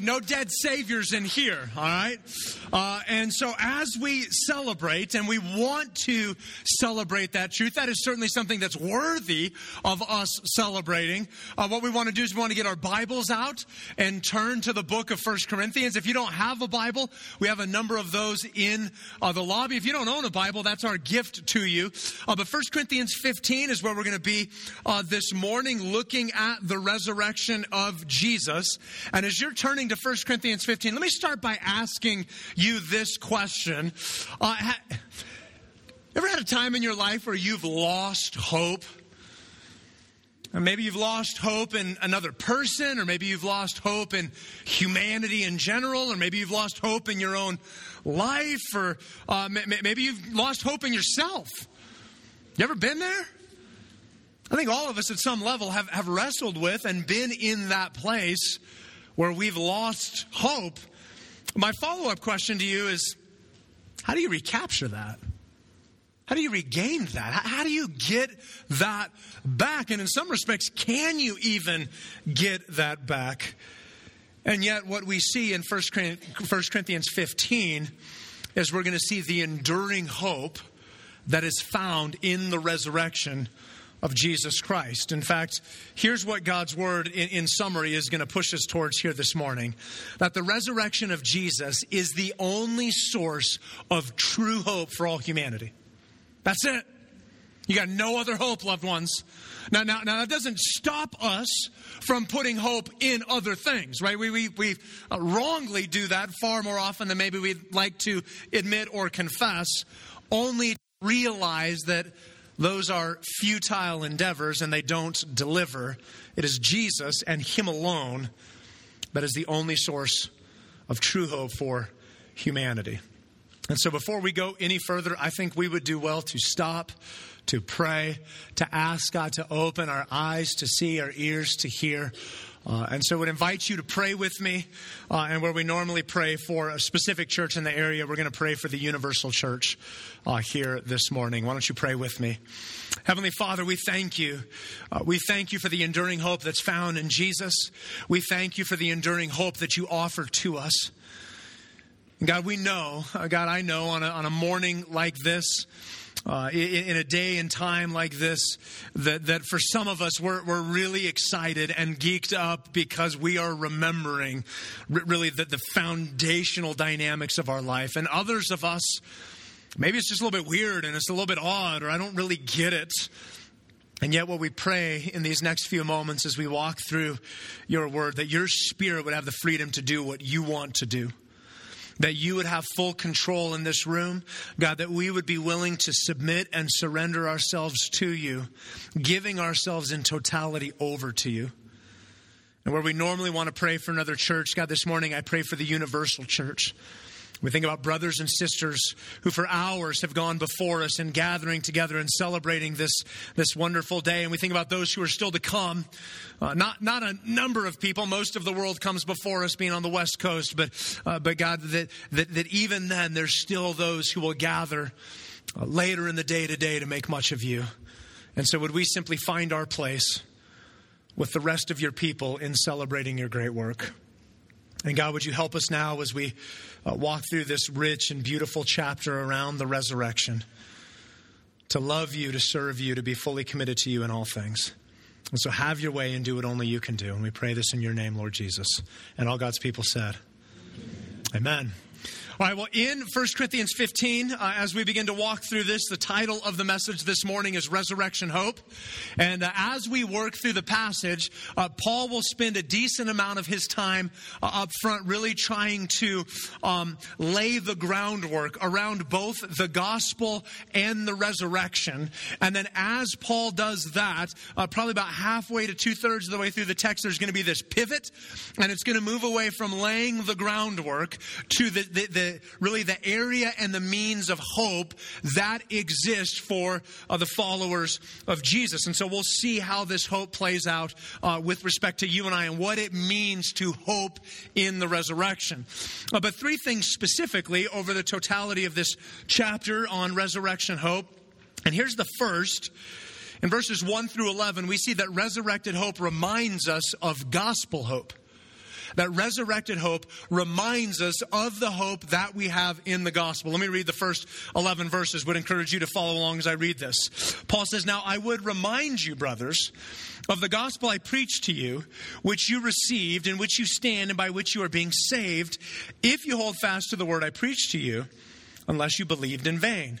No dead saviors in here, all right? Uh, and so, as we celebrate, and we want to celebrate that truth, that is certainly something that's worthy of us celebrating. Uh, what we want to do is we want to get our Bibles out and turn to the book of First Corinthians. If you don't have a Bible, we have a number of those in uh, the lobby. If you don't own a Bible, that's our gift to you. Uh, but First Corinthians 15 is where we're going to be uh, this morning, looking at the resurrection of Jesus. And as you're turning to 1 Corinthians 15, let me start by asking you this question. Uh, ha- ever had a time in your life where you've lost hope? Or maybe you've lost hope in another person, or maybe you've lost hope in humanity in general, or maybe you've lost hope in your own life, or uh, maybe you've lost hope in yourself. You ever been there? I think all of us at some level have, have wrestled with and been in that place where we've lost hope. My follow up question to you is how do you recapture that? How do you regain that? How do you get that back? And in some respects, can you even get that back? And yet, what we see in 1 Corinthians 15 is we're going to see the enduring hope that is found in the resurrection of Jesus Christ. In fact, here's what God's word in, in summary is going to push us towards here this morning that the resurrection of Jesus is the only source of true hope for all humanity. That's it. You got no other hope, loved ones. Now, now, now that doesn't stop us from putting hope in other things, right? We, we, we uh, wrongly do that far more often than maybe we'd like to admit or confess, only realize that those are futile endeavors and they don't deliver. It is Jesus and Him alone that is the only source of true hope for humanity. And so, before we go any further, I think we would do well to stop, to pray, to ask God to open our eyes to see, our ears to hear uh, and so I would invite you to pray with me. Uh, and where we normally pray for a specific church in the area, we're going to pray for the Universal Church uh, here this morning. Why don't you pray with me? Heavenly Father, we thank you. Uh, we thank you for the enduring hope that's found in Jesus. We thank you for the enduring hope that you offer to us. God, we know, uh, God, I know on a, on a morning like this, uh, in, in, a day and time like this that, that for some of us we're, we're really excited and geeked up because we are remembering r- really the, the foundational dynamics of our life. And others of us maybe it's just a little bit weird and it's a little bit odd or i don't really get it. And yet, what we pray in these next few moments as we walk through your word, that your spirit would have the freedom to do what you want to do that you would have full control in this room. God, that we would be willing to submit and surrender ourselves to you, giving ourselves in totality over to you. And where we normally want to pray for another church, God, this morning I pray for the universal church. We think about brothers and sisters who for hours have gone before us in gathering together and celebrating this, this wonderful day. And we think about those who are still to come. Uh, not, not a number of people. Most of the world comes before us being on the West Coast. But, uh, but God, that, that, that even then there's still those who will gather uh, later in the day today to make much of you. And so would we simply find our place with the rest of your people in celebrating your great work? And God, would you help us now as we uh, walk through this rich and beautiful chapter around the resurrection to love you, to serve you, to be fully committed to you in all things. And so have your way and do what only you can do. And we pray this in your name, Lord Jesus. And all God's people said, Amen. Amen. All right, well, in 1 Corinthians 15, uh, as we begin to walk through this, the title of the message this morning is Resurrection Hope. And uh, as we work through the passage, uh, Paul will spend a decent amount of his time uh, up front really trying to um, lay the groundwork around both the gospel and the resurrection. And then as Paul does that, uh, probably about halfway to two thirds of the way through the text, there's going to be this pivot, and it's going to move away from laying the groundwork to the, the, the really the area and the means of hope that exist for uh, the followers of Jesus. And so we'll see how this hope plays out uh, with respect to you and I and what it means to hope in the resurrection. Uh, but three things specifically over the totality of this chapter on resurrection hope. And here's the first. In verses 1 through 11, we see that resurrected hope reminds us of gospel hope. That resurrected hope reminds us of the hope that we have in the gospel. Let me read the first 11 verses. Would encourage you to follow along as I read this. Paul says, Now I would remind you, brothers, of the gospel I preached to you, which you received, in which you stand, and by which you are being saved, if you hold fast to the word I preached to you, unless you believed in vain.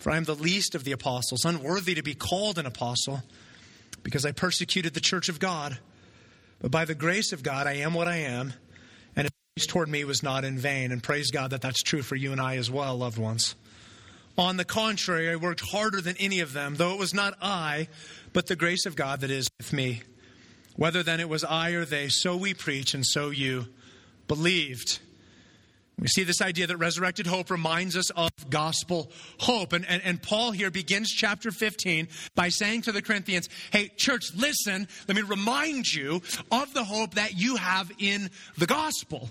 For I am the least of the apostles, unworthy to be called an apostle, because I persecuted the church of God. But by the grace of God, I am what I am, and his grace toward me was not in vain. And praise God that that's true for you and I as well, loved ones. On the contrary, I worked harder than any of them, though it was not I, but the grace of God that is with me. Whether then it was I or they, so we preach, and so you believed. We see this idea that resurrected hope reminds us of gospel hope. And, and, and, Paul here begins chapter 15 by saying to the Corinthians, Hey, church, listen, let me remind you of the hope that you have in the gospel.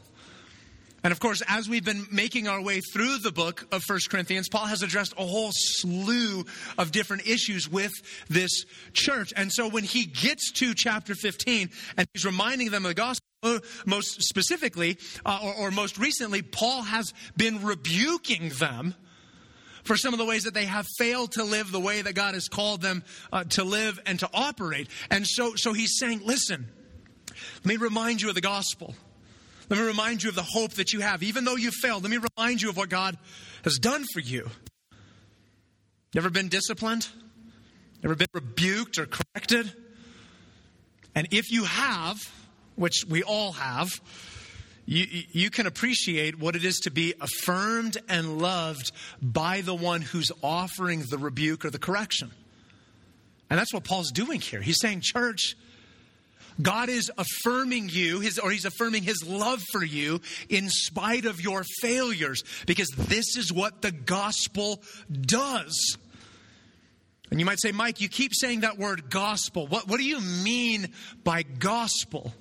And of course, as we've been making our way through the book of First Corinthians, Paul has addressed a whole slew of different issues with this church. And so when he gets to chapter 15 and he's reminding them of the gospel, uh, most specifically, uh, or, or most recently, Paul has been rebuking them for some of the ways that they have failed to live the way that God has called them uh, to live and to operate. And so, so he's saying, listen, let me remind you of the gospel. Let me remind you of the hope that you have. Even though you failed, let me remind you of what God has done for you. Never been disciplined? Never been rebuked or corrected? And if you have, which we all have, you, you can appreciate what it is to be affirmed and loved by the one who's offering the rebuke or the correction. And that's what Paul's doing here. He's saying, Church, God is affirming you, his, or He's affirming His love for you in spite of your failures, because this is what the gospel does. And you might say, Mike, you keep saying that word gospel. What, what do you mean by gospel?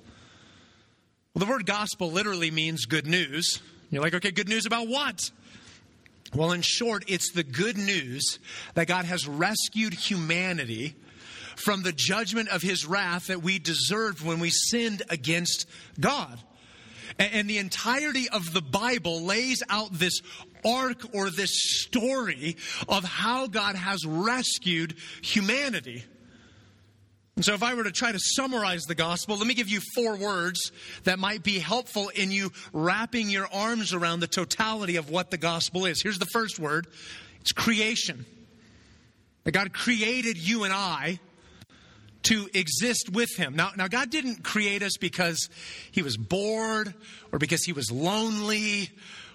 Well, the word gospel literally means good news. You're like, okay, good news about what? Well, in short, it's the good news that God has rescued humanity from the judgment of his wrath that we deserved when we sinned against God. And the entirety of the Bible lays out this arc or this story of how God has rescued humanity. And so, if I were to try to summarize the gospel, let me give you four words that might be helpful in you wrapping your arms around the totality of what the gospel is. Here's the first word it's creation. That God created you and I to exist with him. Now, now God didn't create us because he was bored or because he was lonely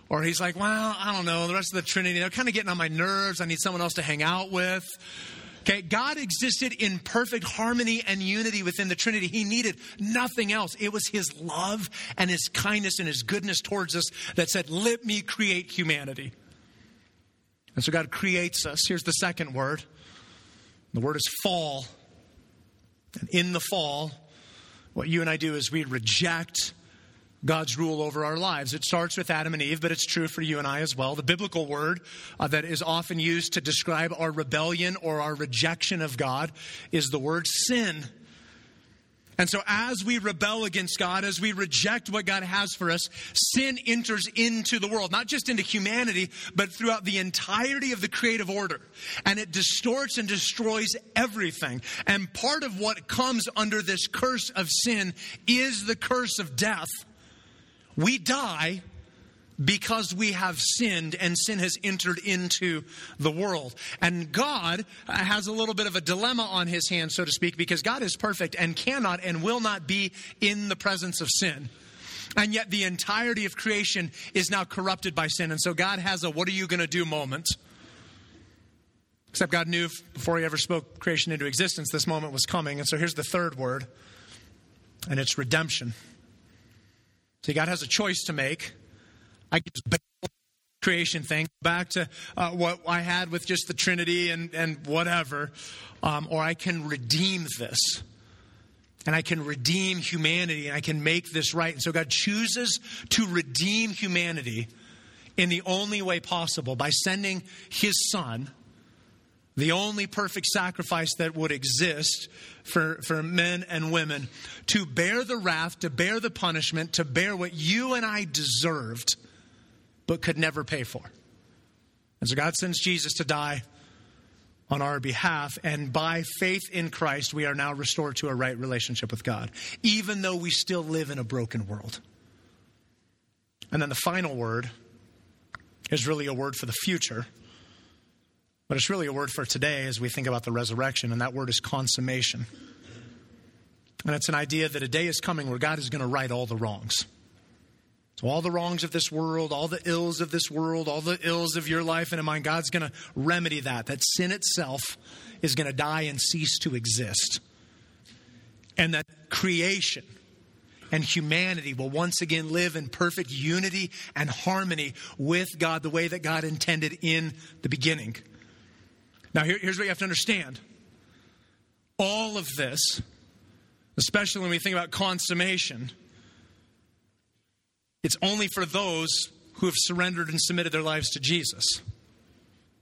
or he's like, well, I don't know, the rest of the Trinity, they're kind of getting on my nerves. I need someone else to hang out with. Okay, God existed in perfect harmony and unity within the Trinity. He needed nothing else. It was His love and His kindness and His goodness towards us that said, Let me create humanity. And so God creates us. Here's the second word the word is fall. And in the fall, what you and I do is we reject God's rule over our lives. It starts with Adam and Eve, but it's true for you and I as well. The biblical word uh, that is often used to describe our rebellion or our rejection of God is the word sin. And so, as we rebel against God, as we reject what God has for us, sin enters into the world, not just into humanity, but throughout the entirety of the creative order. And it distorts and destroys everything. And part of what comes under this curse of sin is the curse of death. We die because we have sinned and sin has entered into the world. And God has a little bit of a dilemma on his hands, so to speak, because God is perfect and cannot and will not be in the presence of sin. And yet the entirety of creation is now corrupted by sin. And so God has a what are you going to do moment. Except God knew before he ever spoke creation into existence, this moment was coming. And so here's the third word, and it's redemption. See, God has a choice to make. I can just creation thing, back to uh, what I had with just the Trinity and, and whatever, um, or I can redeem this. And I can redeem humanity and I can make this right. And so God chooses to redeem humanity in the only way possible by sending his son the only perfect sacrifice that would exist for, for men and women to bear the wrath, to bear the punishment, to bear what you and I deserved, but could never pay for. And so God sends Jesus to die on our behalf, and by faith in Christ, we are now restored to a right relationship with God, even though we still live in a broken world. And then the final word is really a word for the future but it's really a word for today as we think about the resurrection, and that word is consummation. And it's an idea that a day is coming where God is going to right all the wrongs. So, all the wrongs of this world, all the ills of this world, all the ills of your life and of mine, God's going to remedy that. That sin itself is going to die and cease to exist. And that creation and humanity will once again live in perfect unity and harmony with God the way that God intended in the beginning. Now, here, here's what you have to understand all of this, especially when we think about consummation, it's only for those who have surrendered and submitted their lives to Jesus.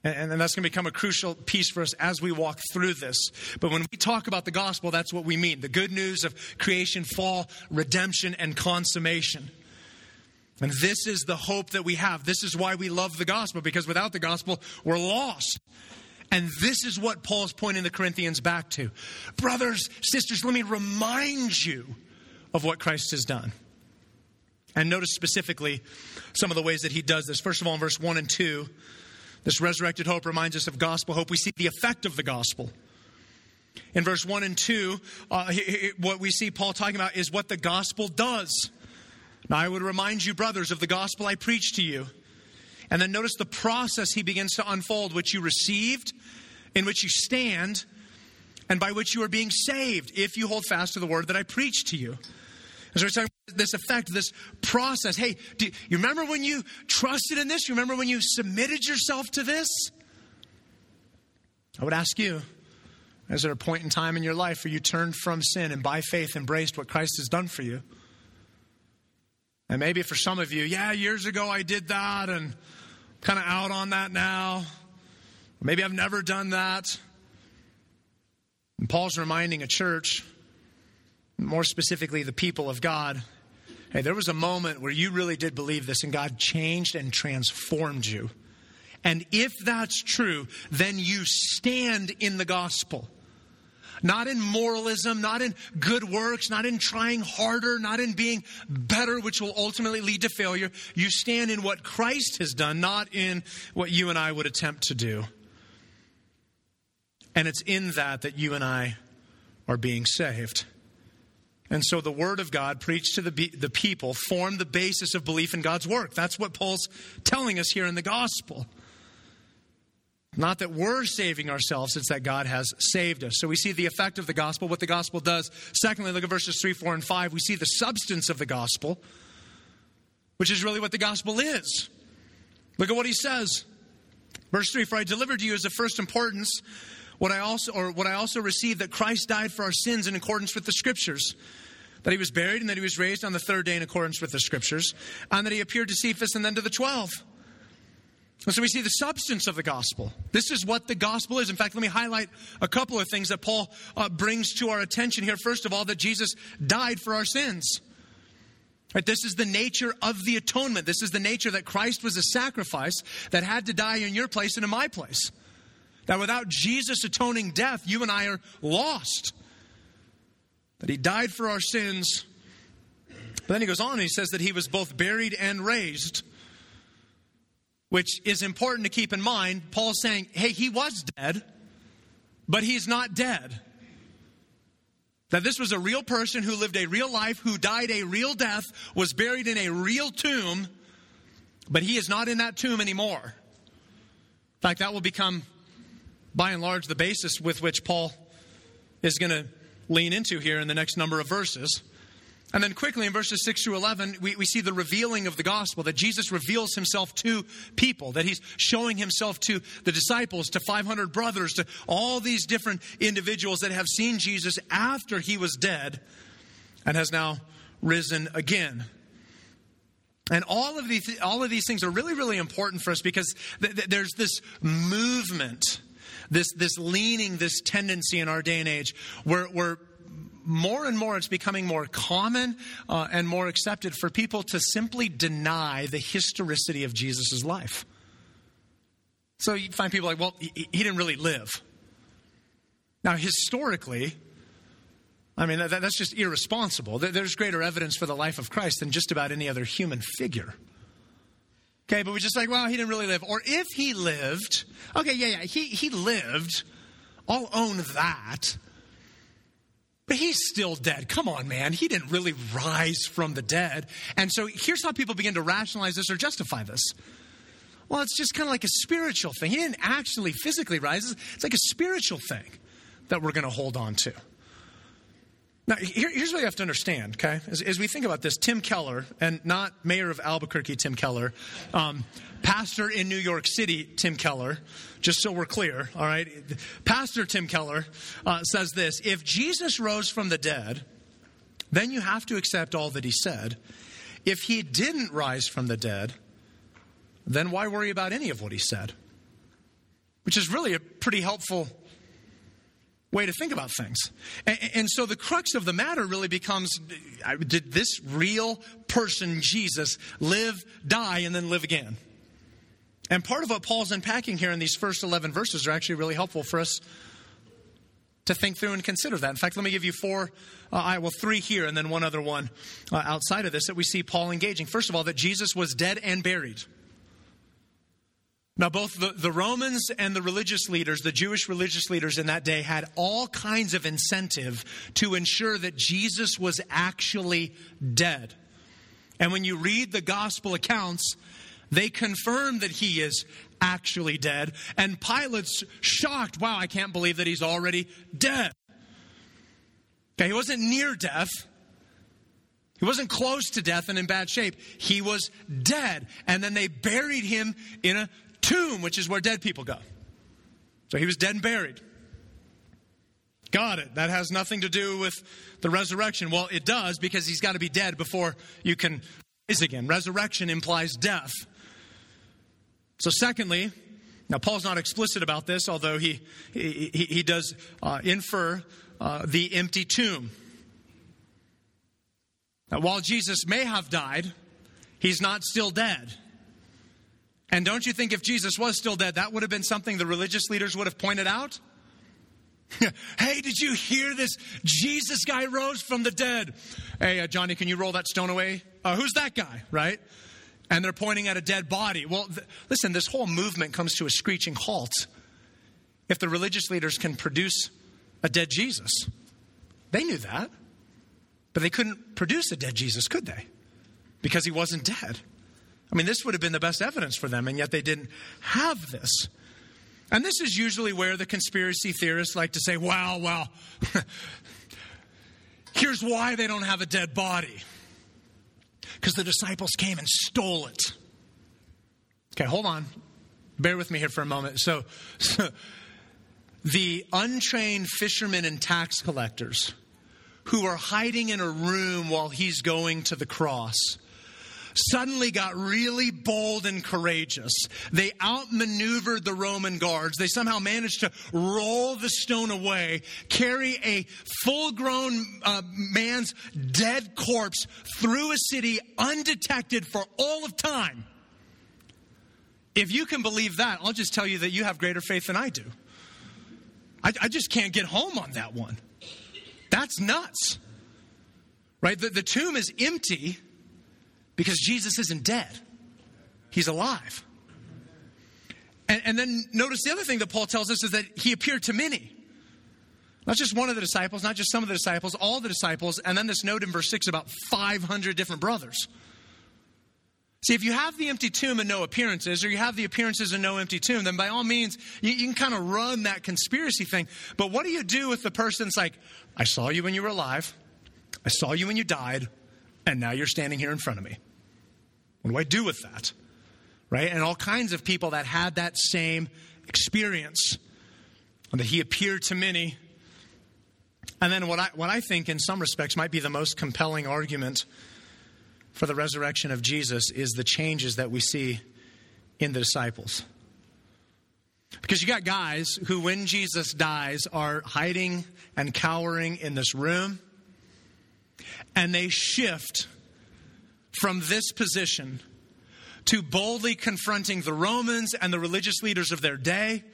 And, and, that's going to become a crucial piece for us as we walk through this. But when we talk about the gospel, that's what we mean the good news of creation, fall, redemption, and consummation. And this is the hope that we have. This is why we love the gospel, because without the gospel, we're lost. And this is what Paul's pointing the Corinthians back to. Brothers, sisters, let me remind you of what Christ has done. And notice specifically some of the ways that he does this. First of all, in verse 1 and 2, this resurrected hope reminds us of gospel hope. We see the effect of the gospel. In verse 1 and 2, uh, what we see Paul talking about is what the gospel does. Now, I would remind you, brothers, of the gospel I preached to you. And then notice the process he begins to unfold, which you received, in which you stand, and by which you are being saved, if you hold fast to the word that I preached to you. And so we're talking about this effect, this process. Hey, do you remember when you trusted in this? You remember when you submitted yourself to this? I would ask you, is there a point in time in your life where you turned from sin and by faith embraced what Christ has done for you? And maybe for some of you, yeah, years ago I did that and kind of out on that now. Maybe I've never done that. And Paul's reminding a church, more specifically the people of God, hey, there was a moment where you really did believe this and God changed and transformed you. And if that's true, then you stand in the gospel. Not in moralism, not in good works, not in trying harder, not in being better, which will ultimately lead to failure. You stand in what Christ has done, not in what you and I would attempt to do. And it's in that that you and I are being saved. And so the Word of God preached to the, the people formed the basis of belief in God's work. That's what Paul's telling us here in the gospel. Not that we're saving ourselves, it's that God has saved us. So we see the effect of the gospel, what the gospel does. Secondly, look at verses 3, 4, and 5. We see the substance of the gospel, which is really what the gospel is. Look at what he says. Verse 3 For I delivered to you as of first importance what I also or what I also received that Christ died for our sins in accordance with the scriptures. That he was buried and that he was raised on the third day in accordance with the scriptures, and that he appeared to Cephas and then to the twelve. And so we see the substance of the gospel. This is what the gospel is. In fact, let me highlight a couple of things that Paul uh, brings to our attention here. First of all, that Jesus died for our sins. Right, this is the nature of the atonement. This is the nature that Christ was a sacrifice that had to die in your place and in my place. That without Jesus atoning death, you and I are lost. That he died for our sins. But then he goes on and he says that he was both buried and raised which is important to keep in mind. Paul's saying, hey, he was dead, but he's not dead. That this was a real person who lived a real life, who died a real death, was buried in a real tomb, but he is not in that tomb anymore. In fact, that will become, by and large, the basis with which Paul is going to lean into here in the next number of verses. And then quickly in verses 6 through 11, we, we see the revealing of the gospel, that Jesus reveals himself to people, that he's showing himself to the disciples, to 500 brothers, to all these different individuals that have seen Jesus after he was dead and has now risen again. And all of these, all of these things are really, really important for us because th- th- there's this movement, this, this leaning, this tendency in our day and age where, where more and more it's becoming more common uh, and more accepted for people to simply deny the historicity of Jesus' life. So you find people like, well, he, he didn't really live. Now, historically, I mean, that, that's just irresponsible. There's greater evidence for the life of Christ than just about any other human figure. Okay, but we're just like, well, he didn't really live. Or if he lived, okay, yeah, yeah, he, he lived. I'll own that. But he's still dead. Come on, man. He didn't really rise from the dead. And so here's how people begin to rationalize this or justify this. Well, it's just kind of like a spiritual thing. He didn't actually physically rise, it's like a spiritual thing that we're going to hold on to. Now, here, here's what you have to understand, okay? As, as, we think about this, Tim Keller, and not mayor of Albuquerque, Tim Keller, um, pastor in New York City, Tim Keller, just so we're clear, all right? Pastor Tim Keller uh, says this If Jesus rose from the dead, then you have to accept all that he said. If he didn't rise from the dead, then why worry about any of what he said? Which is really a pretty helpful way to think about things. And, and, so the crux of the matter really becomes did this real person, Jesus, live, die, and then live again? And part of what Paul's unpacking here in these first 11 verses are actually really helpful for us to think through and consider that. In fact, let me give you four, uh, I well, three here, and then one other one uh, outside of this that we see Paul engaging. First of all, that Jesus was dead and buried. Now, both the, the Romans and the religious leaders, the Jewish religious leaders in that day, had all kinds of incentive to ensure that Jesus was actually dead. And when you read the gospel accounts, they confirm that he is actually dead. And Pilate's shocked. Wow, I can't believe that he's already dead. Okay, he wasn't near death. He wasn't close to death and in bad shape. He was dead. And then they buried him in a tomb, which is where dead people go. So he was dead and buried. Got it. That has nothing to do with the resurrection. Well, it does because he's got to be dead before you can rise again. Resurrection implies death. So, secondly, now Paul's not explicit about this, although he, he, he does uh, infer uh, the empty tomb. Now, while Jesus may have died, he's not still dead. And don't you think if Jesus was still dead, that would have been something the religious leaders would have pointed out? hey, did you hear this? Jesus guy rose from the dead. Hey, uh, Johnny, can you roll that stone away? Uh, who's that guy, right? And they're pointing at a dead body. Well, th- listen, this whole movement comes to a screeching halt if the religious leaders can produce a dead Jesus. They knew that, but they couldn't produce a dead Jesus, could they? Because he wasn't dead. I mean, this would have been the best evidence for them, and yet they didn't have this. And this is usually where the conspiracy theorists like to say, well, well, here's why they don't have a dead body. Because the disciples came and stole it. Okay, hold on. Bear with me here for a moment. So, so the untrained fishermen and tax collectors who are hiding in a room while he's going to the cross suddenly got really bold and courageous. They outmaneuvered the Roman guards. They somehow managed to roll the stone away, carry a full grown uh, man's dead corpse through a city undetected for all of time. If you can believe that, I'll just tell you that you have greater faith than I do. I, I just can't get home on that one. That's nuts. Right? The, the tomb is empty because Jesus isn't dead, he's alive. And, and, then notice the other thing that Paul tells us is that he appeared to many. Not just one of the disciples, not just some of the disciples, all the disciples, and then this note in verse 6 about 500 different brothers. See, if you have the empty tomb and no appearances, or you have the appearances and no empty tomb, then by all means, you, you can kind of run that conspiracy thing. But what do you do with the person that's like, I saw you when you were alive, I saw you when you died, and now you're standing here in front of me. What do I do with that? Right? And all kinds of people that had that same experience. And that he appeared to many. And then what I, what I think, in some respects, might be the most compelling argument for the resurrection of Jesus is the changes that we see in the disciples. Because you got guys who, when Jesus dies, are hiding and cowering in this room, and they shift from this position to boldly confronting the Romans and the religious leaders of their day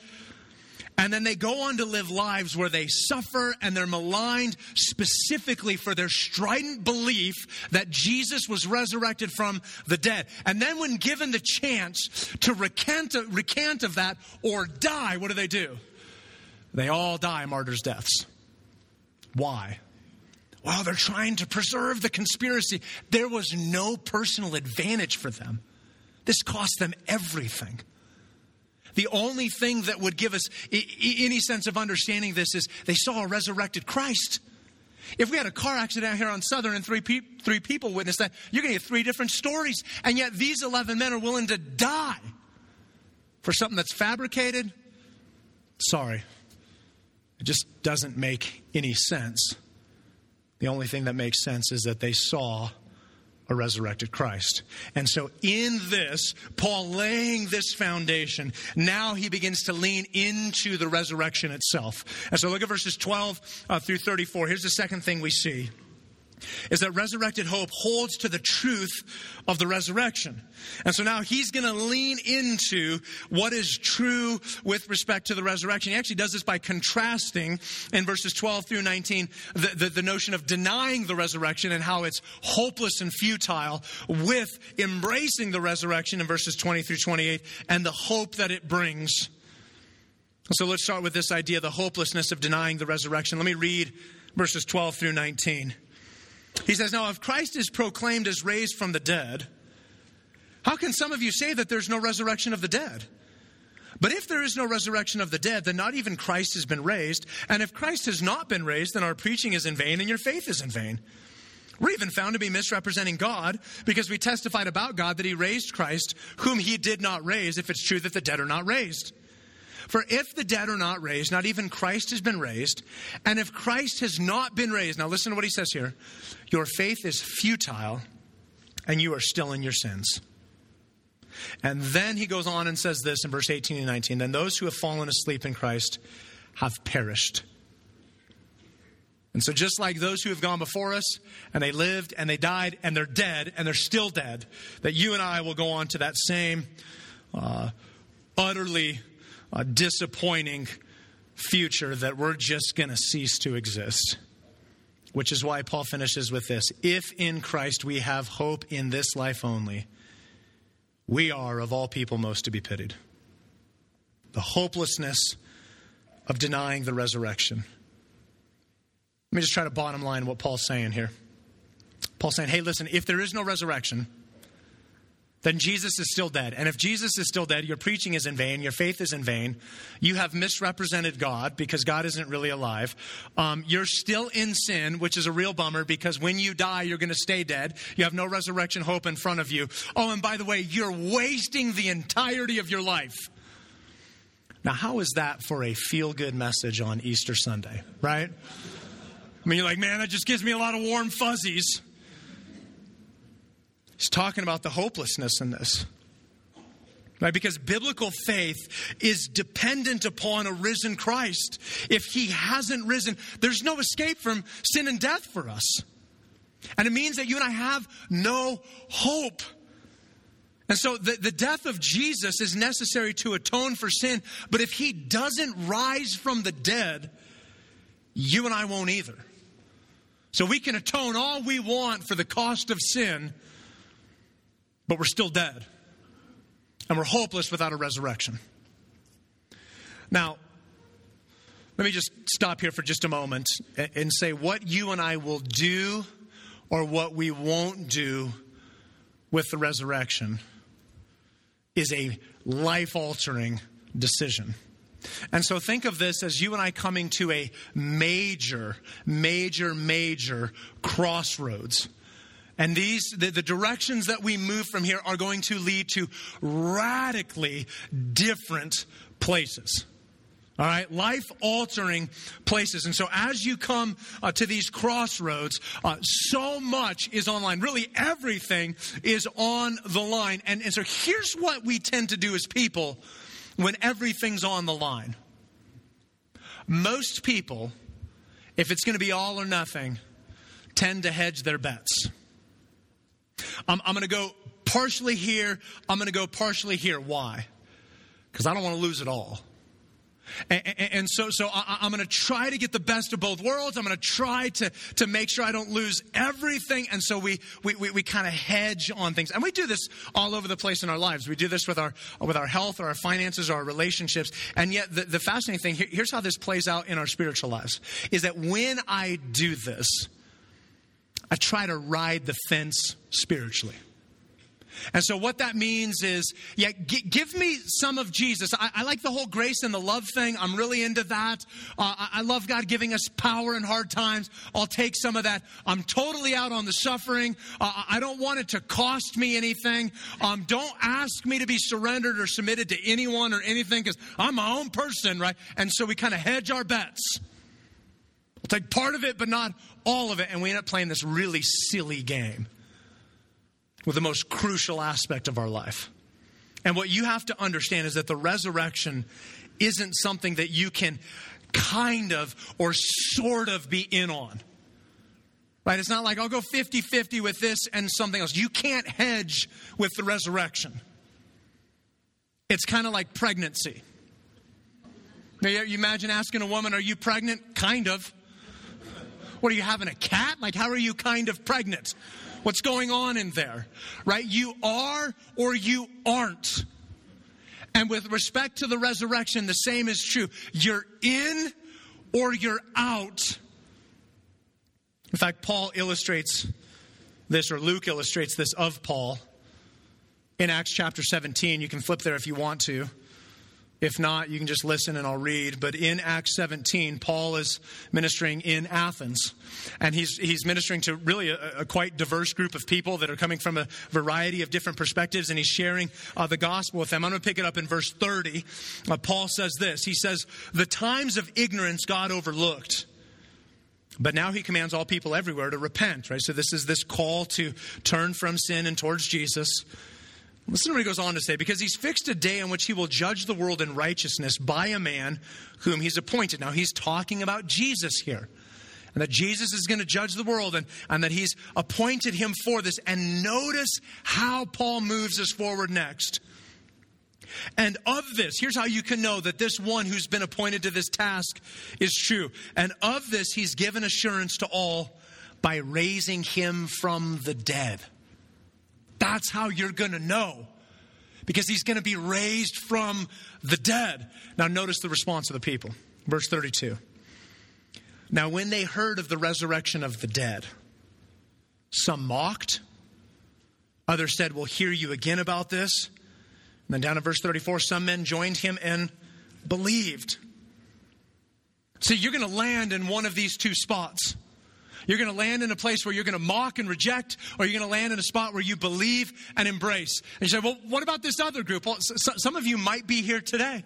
and then they go on to live lives where they suffer and they're maligned specifically for their strident belief that Jesus was resurrected from the dead. And then, when given the chance to recant, recant of that or die, what do they do? They all die martyrs' deaths. Why? Well, they're trying to preserve the conspiracy. There was no personal advantage for them. This cost them everything. The only thing that would give us any sense of understanding this is they saw a resurrected Christ. If we had a car accident out here on Southern and three, pe- three people witness that, you're going to get three different stories. And yet these 11 men are willing to die for something that's fabricated. Sorry. It just doesn't make any sense. The only thing that makes sense is that they saw a resurrected Christ. And so, in this, Paul laying this foundation, now he begins to lean into the resurrection itself. And so, look at verses 12 uh, through 34. Here's the second thing we see is that resurrected hope holds to the truth of the resurrection. And so now he's going to lean into what is true with respect to the resurrection. He actually does this by contrasting in verses 12 through 19 the, the, the notion of denying the resurrection and how it's hopeless and futile with embracing the resurrection in verses 20 through 28 and the hope that it brings. So let's start with this idea the hopelessness of denying the resurrection. Let me read verses 12 through 19. He says, Now, if Christ is proclaimed as raised from the dead, how can some of you say that there's no resurrection of the dead? But if there is no resurrection of the dead, then not even Christ has been raised. And if Christ has not been raised, then our preaching is in vain and your faith is in vain. We're even found to be misrepresenting God because we testified about God that He raised Christ, whom He did not raise, if it's true that the dead are not raised. For if the dead are not raised, not even Christ has been raised, and if Christ has not been raised, now listen to what he says here your faith is futile, and you are still in your sins. And then he goes on and says this in verse 18 and 19 Then those who have fallen asleep in Christ have perished. And so, just like those who have gone before us, and they lived, and they died, and they're dead, and they're still dead, that you and I will go on to that same uh, utterly a disappointing future that we're just going to cease to exist. Which is why Paul finishes with this If in Christ we have hope in this life only, we are of all people most to be pitied. The hopelessness of denying the resurrection. Let me just try to bottom line what Paul's saying here. Paul's saying, hey, listen, if there is no resurrection, then Jesus is still dead. And if Jesus is still dead, your preaching is in vain, your faith is in vain. You have misrepresented God because God isn't really alive. Um, you're still in sin, which is a real bummer because when you die, you're going to stay dead. You have no resurrection hope in front of you. Oh, and by the way, you're wasting the entirety of your life. Now, how is that for a feel good message on Easter Sunday, right? I mean, you're like, man, that just gives me a lot of warm fuzzies. He's talking about the hopelessness in this. Right? Because biblical faith is dependent upon a risen Christ. If he hasn't risen, there's no escape from sin and death for us. And it means that you and I have no hope. And so the, the death of Jesus is necessary to atone for sin. But if he doesn't rise from the dead, you and I won't either. So we can atone all we want for the cost of sin but we're still dead. And we're hopeless without a resurrection. Now, let me just stop here for just a moment and say what you and I will do or what we won't do with the resurrection is a life altering decision. And so think of this as you and I coming to a major, major, major crossroads And these, the, the, directions that we move from here are going to lead to radically different places. All right, life altering places. And so as you come uh, to these crossroads, uh, so much is online. Really, everything is on the line. And, and so here's what we tend to do as people when everything's on the line. Most people, if it's going to be all or nothing, tend to hedge their bets. I'm, I'm going to go partially here, I'm going to go partially here. Why? Because I don't want to lose it all. And, and, and so, so I, am going to try to get the best of both worlds. I'm going to try to, to make sure I don't lose everything. And so we, we, we, we kind of hedge on things. And we do this all over the place in our lives. We do this with our, with our health our finances or our relationships. And yet the, the fascinating thing, here, here's how this plays out in our spiritual lives, is that when I do this, I try to ride the fence spiritually. And so, what that means is, yeah, g- give me some of Jesus. I-, I, like the whole grace and the love thing. I'm really into that. Uh, I-, I love God giving us power in hard times. I'll take some of that. I'm totally out on the suffering. Uh, I don't want it to cost me anything. Um, don't ask me to be surrendered or submitted to anyone or anything because I'm my own person, right? And so, we kind of hedge our bets. We'll take part of it, but not all of it. And we end up playing this really silly game with the most crucial aspect of our life. And what you have to understand is that the resurrection isn't something that you can kind of or sort of be in on. Right? It's not like I'll go 50 50 with this and something else. You can't hedge with the resurrection. It's kind of like pregnancy. Now, you imagine asking a woman, Are you pregnant? Kind of. What are you having a cat? Like, how are you kind of pregnant? What's going on in there? Right? You are or you aren't. And with respect to the resurrection, the same is true. You're in or you're out. In fact, Paul illustrates this, or Luke illustrates this of Paul in Acts chapter 17. You can flip there if you want to. If not, you can just listen and I'll read. But in Acts 17, Paul is ministering in Athens. And he's, he's ministering to really a, a quite diverse group of people that are coming from a variety of different perspectives. And he's sharing uh, the gospel with them. I'm going to pick it up in verse 30. Uh, Paul says this He says, The times of ignorance God overlooked. But now he commands all people everywhere to repent, right? So this is this call to turn from sin and towards Jesus. Listen to what he goes on to say because he's fixed a day in which he will judge the world in righteousness by a man whom he's appointed. Now, he's talking about Jesus here. And that Jesus is going to judge the world and, and that he's appointed him for this. And notice how Paul moves us forward next. And of this, here's how you can know that this one who's been appointed to this task is true. And of this, he's given assurance to all by raising him from the dead. That's how you're going to know. Because he's going to be raised from the dead. Now, notice the response of the people. Verse 32. Now, when they heard of the resurrection of the dead, some mocked, others said, We'll hear you again about this. And then down in verse 34, some men joined him and believed. See, you're going to land in one of these two spots. You're going to land in a place where you're going to mock and reject, or you're going to land in a spot where you believe and embrace. And you say, well, what about this other group? Well, so, some of you might be here today.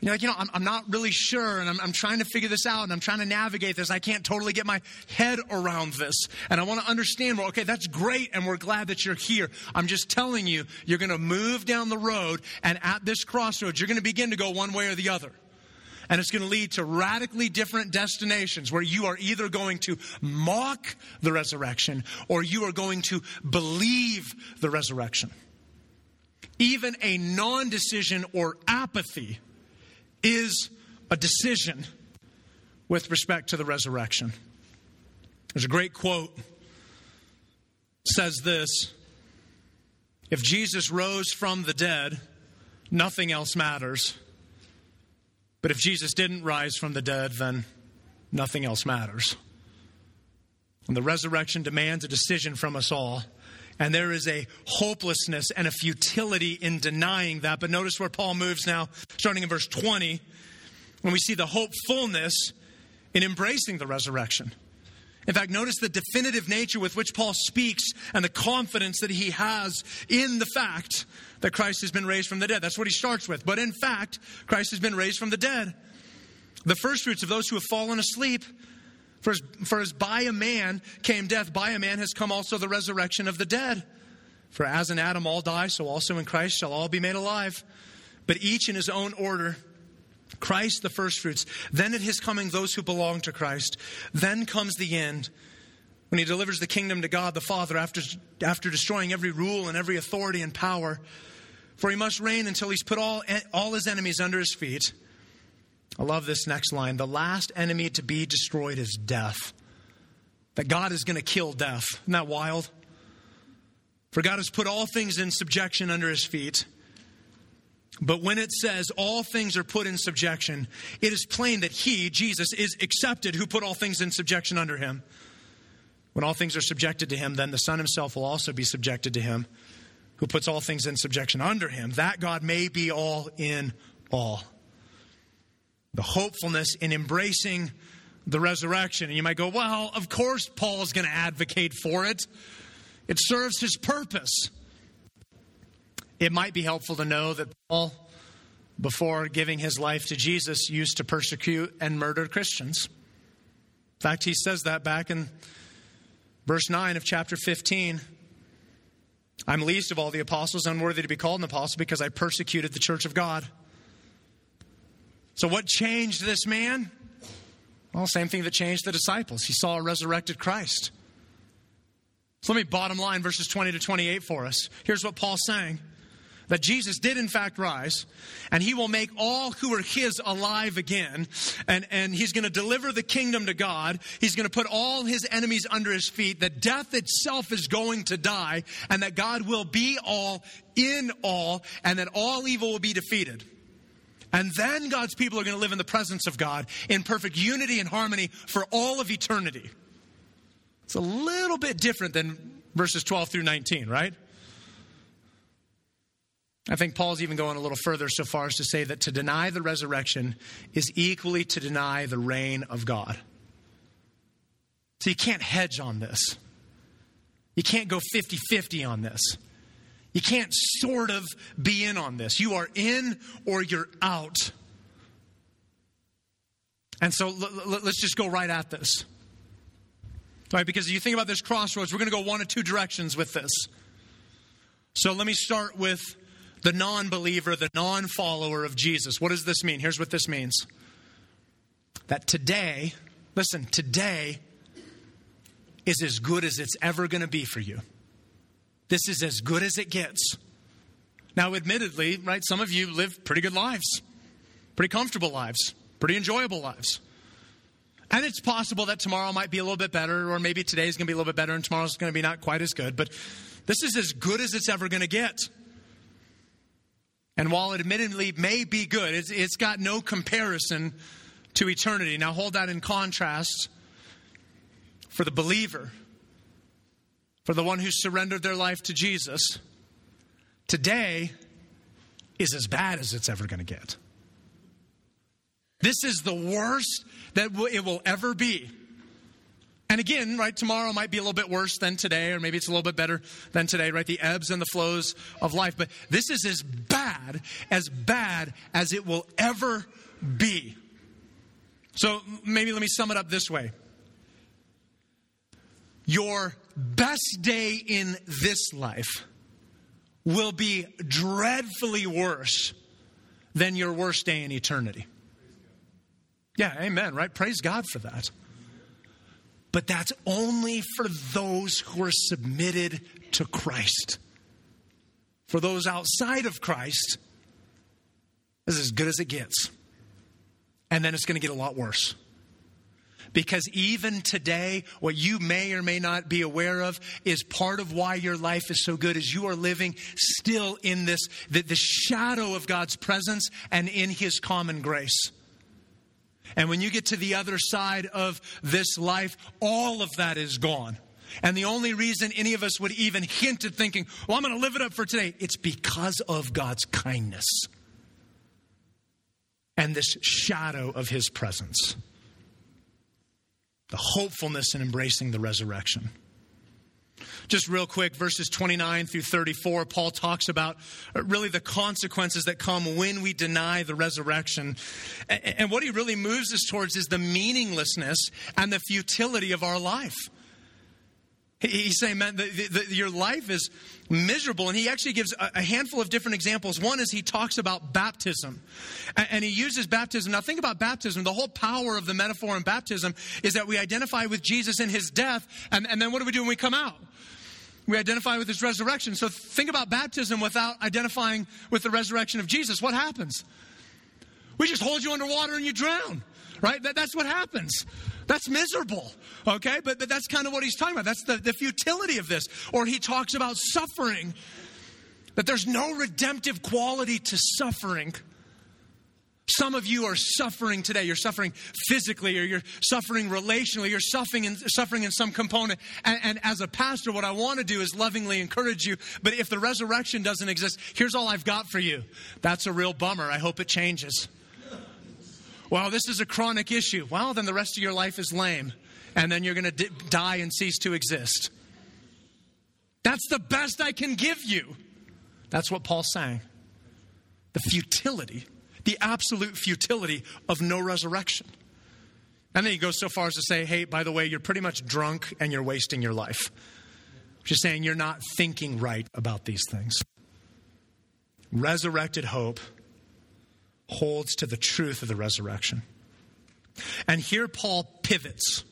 You're like, you know, I'm, I'm not really sure, and I'm, I'm, trying to figure this out, and I'm trying to navigate this. I can't totally get my head around this. And I want to understand, well, okay, that's great, and we're glad that you're here. I'm just telling you, you're going to move down the road, and at this crossroads, you're going to begin to go one way or the other. And it's going to lead to radically different destinations where you are either going to mock the resurrection or you are going to believe the resurrection. Even a non decision or apathy is a decision with respect to the resurrection. There's a great quote says this If Jesus rose from the dead, nothing else matters. But if Jesus didn't rise from the dead, then nothing else matters. And the resurrection demands a decision from us all. And there is a hopelessness and a futility in denying that. But notice where Paul moves now, starting in verse 20, when we see the hopefulness in embracing the resurrection. In fact, notice the definitive nature with which Paul speaks and the confidence that he has in the fact that Christ has been raised from the dead. That's what he starts with. But in fact, Christ has been raised from the dead. The first fruits of those who have fallen asleep. For as, for as by a man came death, by a man has come also the resurrection of the dead. For as in Adam all die, so also in Christ shall all be made alive. But each in his own order. Christ the firstfruits. Then at his coming, those who belong to Christ. Then comes the end when he delivers the kingdom to God the Father after, after destroying every rule and every authority and power. For he must reign until he's put all, all his enemies under his feet. I love this next line. The last enemy to be destroyed is death. That God is going to kill death. Isn't that wild? For God has put all things in subjection under his feet. But when it says all things are put in subjection, it is plain that he, Jesus, is accepted who put all things in subjection under him. When all things are subjected to him, then the Son himself will also be subjected to him who puts all things in subjection under him, that God may be all in all the hopefulness in embracing the resurrection. And you might go, well, of course Paul is going to advocate for it. It serves his purpose. It might be helpful to know that Paul, before giving his life to Jesus, used to persecute and murder Christians. In fact, he says that back in verse 9 of chapter 15. I'm least of all the apostles, unworthy to be called an apostle because I persecuted the church of God. So, what changed this man? Well, same thing that changed the disciples. He saw a resurrected Christ. So, let me bottom line verses 20 to 28 for us. Here's what Paul's saying that Jesus did in fact rise, and he will make all who are his alive again, and, and he's going to deliver the kingdom to God. He's going to put all his enemies under his feet, that death itself is going to die, and that God will be all in all, and that all evil will be defeated. And then God's people are going to live in the presence of God in perfect unity and harmony for all of eternity. It's a little bit different than verses 12 through 19, right? I think Paul's even going a little further so far as to say that to deny the resurrection is equally to deny the reign of God. So you can't hedge on this. You can't go 50 50 on this. You can't sort of be in on this. You are in or you're out. And so let's just go right at this. Right? Because if you think about this crossroads, we're going to go one of two directions with this. So let me start with the non believer, the non follower of Jesus. What does this mean? Here's what this means that today, listen, today is as good as it's ever going to be for you. This is as good as it gets. Now, admittedly, right, some of you live pretty good lives, pretty comfortable lives, pretty enjoyable lives. And it's possible that tomorrow might be a little bit better, or maybe today's going to be a little bit better and tomorrow's going to be not quite as good. But this is as good as it's ever going to get. And while it admittedly may be good, it's, it's got no comparison to eternity. Now, hold that in contrast for the believer for the one who surrendered their life to Jesus, today is as bad as it's ever going to get. This is the worst that it will ever be. And again, right, tomorrow might be a little bit worse than today, or maybe it's a little bit better than today, right? The ebbs and the flows of life. But this is as bad, as bad as it will ever be. So maybe let me sum it up this way your best day in this life will be dreadfully worse than your worst day in eternity. Yeah, amen, right? Praise God for that. But that's only for those who are submitted to Christ. For those outside of Christ, this is as good as it gets. And then it's going to get a lot worse. Because even today, what you may or may not be aware of is part of why your life is so good is you are living still in this, the, the shadow of God's presence and in His common grace. And when you get to the other side of this life, all of that is gone. And the only reason any of us would even hint at thinking, well, I'm going to live it up for today, it's because of God's kindness and this shadow of His presence. the hopefulness in embracing the resurrection. Just real quick, verses 29 through 34, Paul talks about uh, really the consequences that come when we deny the resurrection. And what he really moves us towards is the meaninglessness and the futility of our life. He's saying, man, the, the, your life is miserable. And he actually gives a, a, handful of different examples. One is he talks about baptism. And, and, he uses baptism. Now, think about baptism. The whole power of the metaphor in baptism is that we identify with Jesus in his death. And, and then what do we do when we come out? We identify with his resurrection. So think about baptism without identifying with the resurrection of Jesus. What happens? We just hold you underwater and you drown, right? That, that's what happens. That's miserable, okay? But, but that's kind of what he's talking about. That's the, the futility of this. Or he talks about suffering, that there's no redemptive quality to suffering. Some of you are suffering today. You're suffering physically, or you're suffering relationally, you're suffering in, suffering in some component. And, and as a pastor, what I want to do is lovingly encourage you. But if the resurrection doesn't exist, here's all I've got for you. That's a real bummer. I hope it changes. Well, this is a chronic issue. Well, then the rest of your life is lame, and then you're going to die and cease to exist. That's the best I can give you. That's what Paul's saying. The futility the absolute futility of no resurrection. And then he goes so far as to say, hey, by the way, you're pretty much drunk and you're wasting your life. Just saying you're not thinking right about these things. Resurrected hope holds to the truth of the resurrection. And here Paul pivots.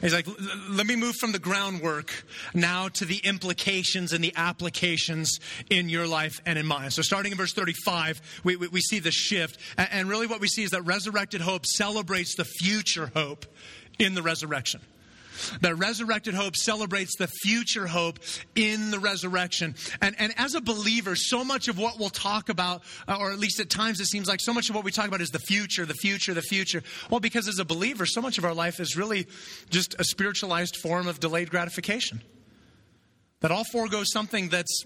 He's like, let me move from the groundwork now to the implications and the applications in your life and in mine. So, starting in verse 35, we, we, we see the shift. And, and really, what we see is that resurrected hope celebrates the future hope in the resurrection. The resurrected hope celebrates the future hope in the resurrection. And, and as a believer, so much of what we'll talk about, uh, or at least at times it seems like so much of what we talk about is the future, the future, the future. Well, because as a believer, so much of our life is really just a spiritualized form of delayed gratification. That all forego something that's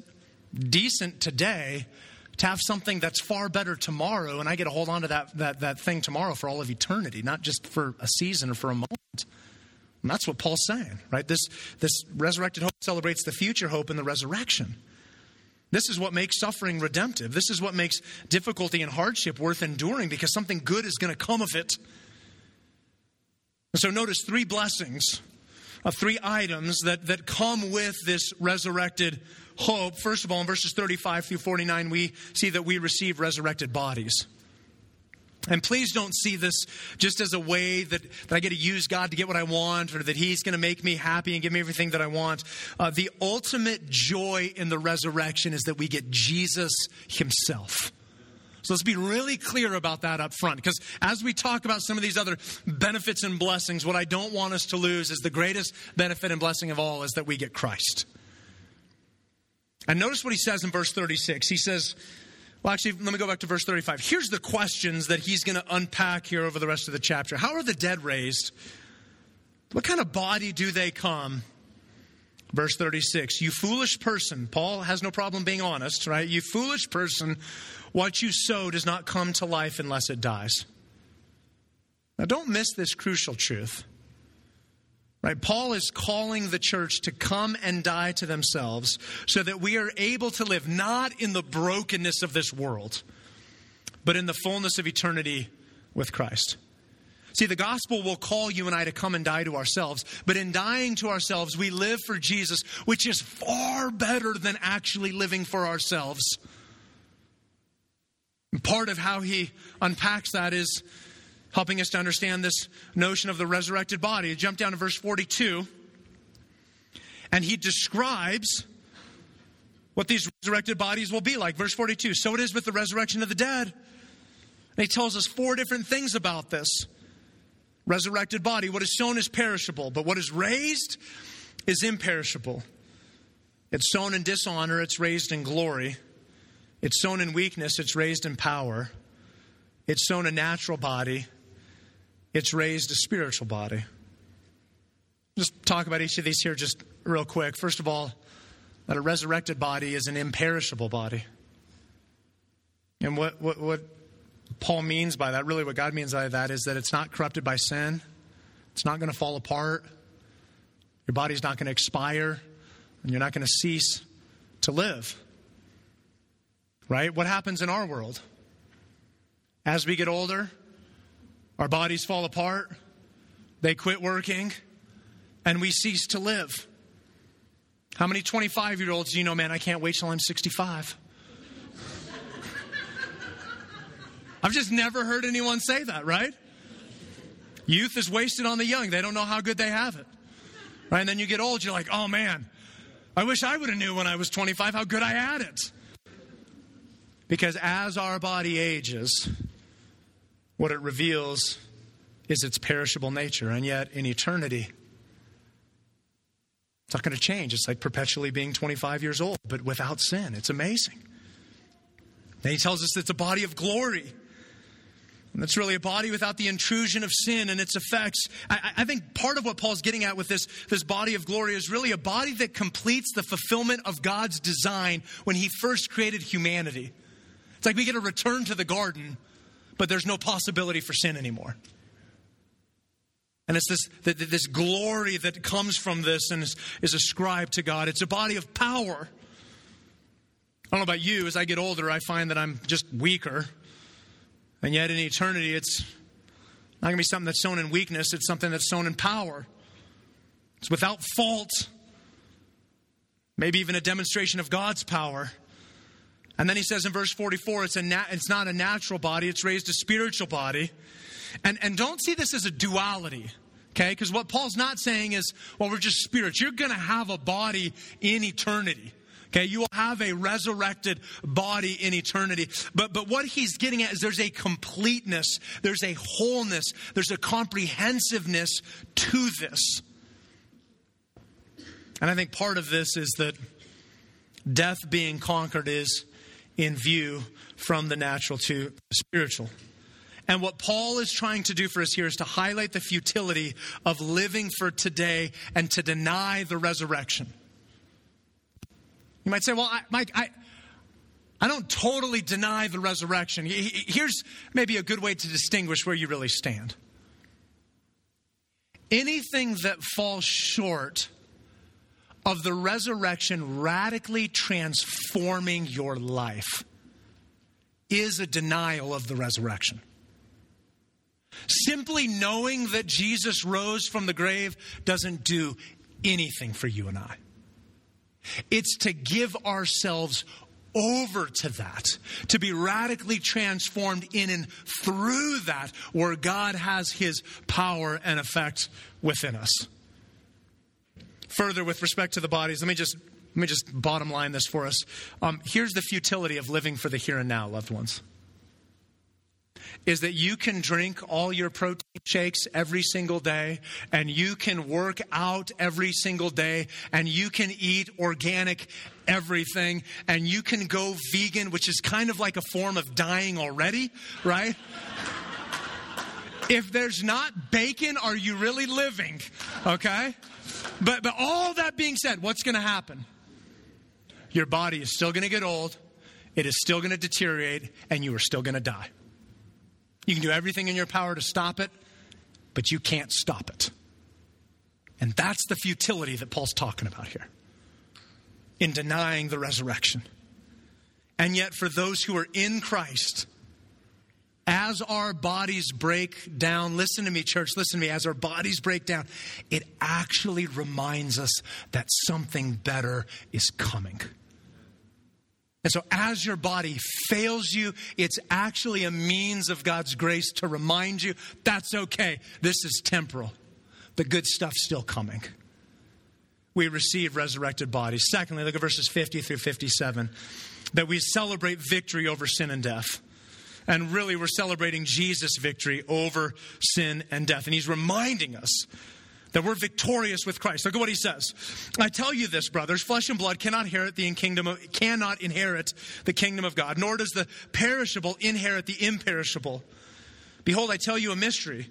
decent today to have something that's far better tomorrow, and I get to hold on to that, that, that thing tomorrow for all of eternity, not just for a season or for a moment. And that's what Paul's saying, right? This, this resurrected hope celebrates the future hope in the resurrection. This is what makes suffering redemptive. This is what makes difficulty and hardship worth enduring because something good is going to come of it. So notice three blessings, uh, three items that, that come with this resurrected hope. First of all, in verses 35 through 49, we see that we receive resurrected bodies. And please don't see this just as a way that, that I get to use God to get what I want or that He's going to make me happy and give me everything that I want. Uh, the ultimate joy in the resurrection is that we get Jesus Himself. So let's be really clear about that up front. Because as we talk about some of these other benefits and blessings, what I don't want us to lose is the greatest benefit and blessing of all is that we get Christ. And notice what he says in verse 36. He says, well, actually, let me go back to verse 35. Here's the questions that he's going to unpack here over the rest of the chapter. How are the dead raised? What kind of body do they come? Verse 36 You foolish person, Paul has no problem being honest, right? You foolish person, what you sow does not come to life unless it dies. Now, don't miss this crucial truth. Right? Paul is calling the church to come and die to themselves so that we are able to live not in the brokenness of this world, but in the fullness of eternity with Christ. See, the gospel will call you and I to come and die to ourselves, but in dying to ourselves, we live for Jesus, which is far better than actually living for ourselves. And part of how he unpacks that is helping us to understand this notion of the resurrected body. Jump down to verse 42, and he describes what these resurrected bodies will be like. Verse 42 So it is with the resurrection of the dead. And he tells us four different things about this resurrected body. What is sown is perishable, but what is raised is imperishable. It's sown in dishonor, it's raised in glory. It's sown in weakness, it's raised in power. It's sown a natural body, it's raised a spiritual body. Just talk about each of these here just real quick. First of all, that a resurrected body is an imperishable body. And what, what, what Paul means by that, really what God means by that, is that it's not corrupted by sin, It's not going to fall apart. Your body's not going to expire, and you're not going to cease to live. Right? What happens in our world? As we get older, our bodies fall apart, they quit working, and we cease to live. How many 25 year olds do you know, man, I can't wait till I'm 65? I've just never heard anyone say that, right? Youth is wasted on the young. They don't know how good they have it. Right? And then you get old, you're like, oh man, I wish I would have knew when I was 25 how good I had it. Because as our body ages, what it reveals is its perishable nature. And yet, in eternity, it's not going to change. It's like perpetually being 25 years old, but without sin. It's amazing. Then he tells us it's a body of glory. And that's really a body without the intrusion of sin and its effects. I, I, think part of what Paul's getting at with this, this body of glory is really a body that completes the fulfillment of God's design when he first created humanity. It's like we get a return to the garden, but there's no possibility for sin anymore. And it's this, this glory that comes from this and is, is ascribed to God. It's a body of power. I don't know about you, as I get older, I find that I'm just weaker. And yet in eternity, it's not going to be something that's sown in weakness, it's something that's sown in power. It's without fault. Maybe even a demonstration of God's power. And then he says in verse 44, it's, a it's not a natural body, it's raised a spiritual body. And, and don't see this as a duality, okay? Because what Paul's not saying is, well, we're just spirits. You're going to have a body in eternity. Okay, you will have a resurrected body in eternity. But, but what he's getting at is there's a completeness, there's a wholeness, there's a comprehensiveness to this. And I think part of this is that death being conquered is in view from the natural to the spiritual. And what Paul is trying to do for us here is to highlight the futility of living for today and to deny the resurrection. You might say, well, I, Mike, I, I don't totally deny the resurrection. Here's maybe a good way to distinguish where you really stand. Anything that falls short of the resurrection radically transforming your life is a denial of the resurrection. Simply knowing that Jesus rose from the grave doesn't do anything for you and I. It's to give ourselves over to that, to be radically transformed in and through that, where God has his power and effect within us. Further, with respect to the bodies, let me just let me just bottom line this for us. Um, here's the futility of living for the here and now, loved ones is that you can drink all your protein shakes every single day and you can work out every single day and you can eat organic everything and you can go vegan, which is kind of like a form of dying already, right? If there's not bacon, are you really living? Okay? But, but all that being said, what's going to happen? Your body is still going to get old, it is still going to deteriorate, and you are still going to die. You can do everything in your power to stop it, but you can't stop it. And that's the futility that Paul's talking about here in denying the resurrection. And yet, for those who are in Christ, as our bodies break down, listen to me, church, listen to me, as our bodies break down, it actually reminds us that something better is coming. And so, as your body fails you, it's actually a means of God's grace to remind you that's okay. This is temporal. The good stuff's still coming. We receive resurrected bodies. Secondly, look at verses 50 through 57 that we celebrate victory over sin and death. And really, we're celebrating Jesus' victory over sin and death. And he's reminding us that we're victorious with Christ. Look at what he says. I tell you this, brothers, flesh and blood cannot inherit the kingdom of, cannot inherit the kingdom of God, nor does the perishable inherit the imperishable. Behold, I tell you a mystery.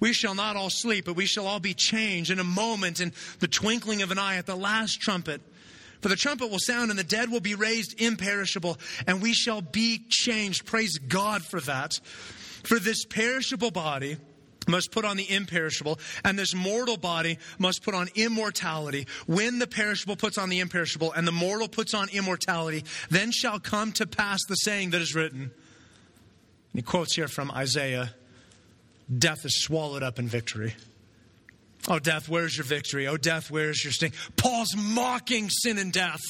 We shall not all sleep, but we shall all be changed in a moment, in the twinkling of an eye, at the last trumpet. For the trumpet will sound, and the dead will be raised imperishable, and we shall be changed. Praise God for that. For this perishable body must put on the imperishable, and this mortal body must put on immortality. When the perishable puts on the imperishable, and the mortal puts on immortality, then shall come to pass the saying that is written. And he quotes here from Isaiah Death is swallowed up in victory. Oh, death, where's your victory? Oh, death, where's your sting? Paul's mocking sin and death.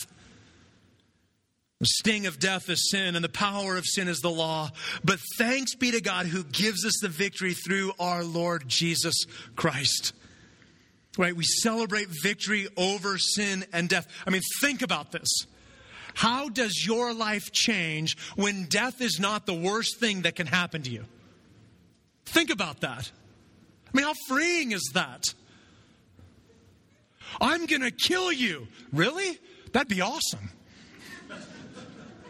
The sting of death is sin, and the power of sin is the law. But thanks be to God who gives us the victory through our Lord Jesus Christ. Right? We celebrate victory over sin and death. I mean, think about this. How does your life change when death is not the worst thing that can happen to you? Think about that. I mean, how freeing is that? I'm going to kill you. Really? That'd be awesome.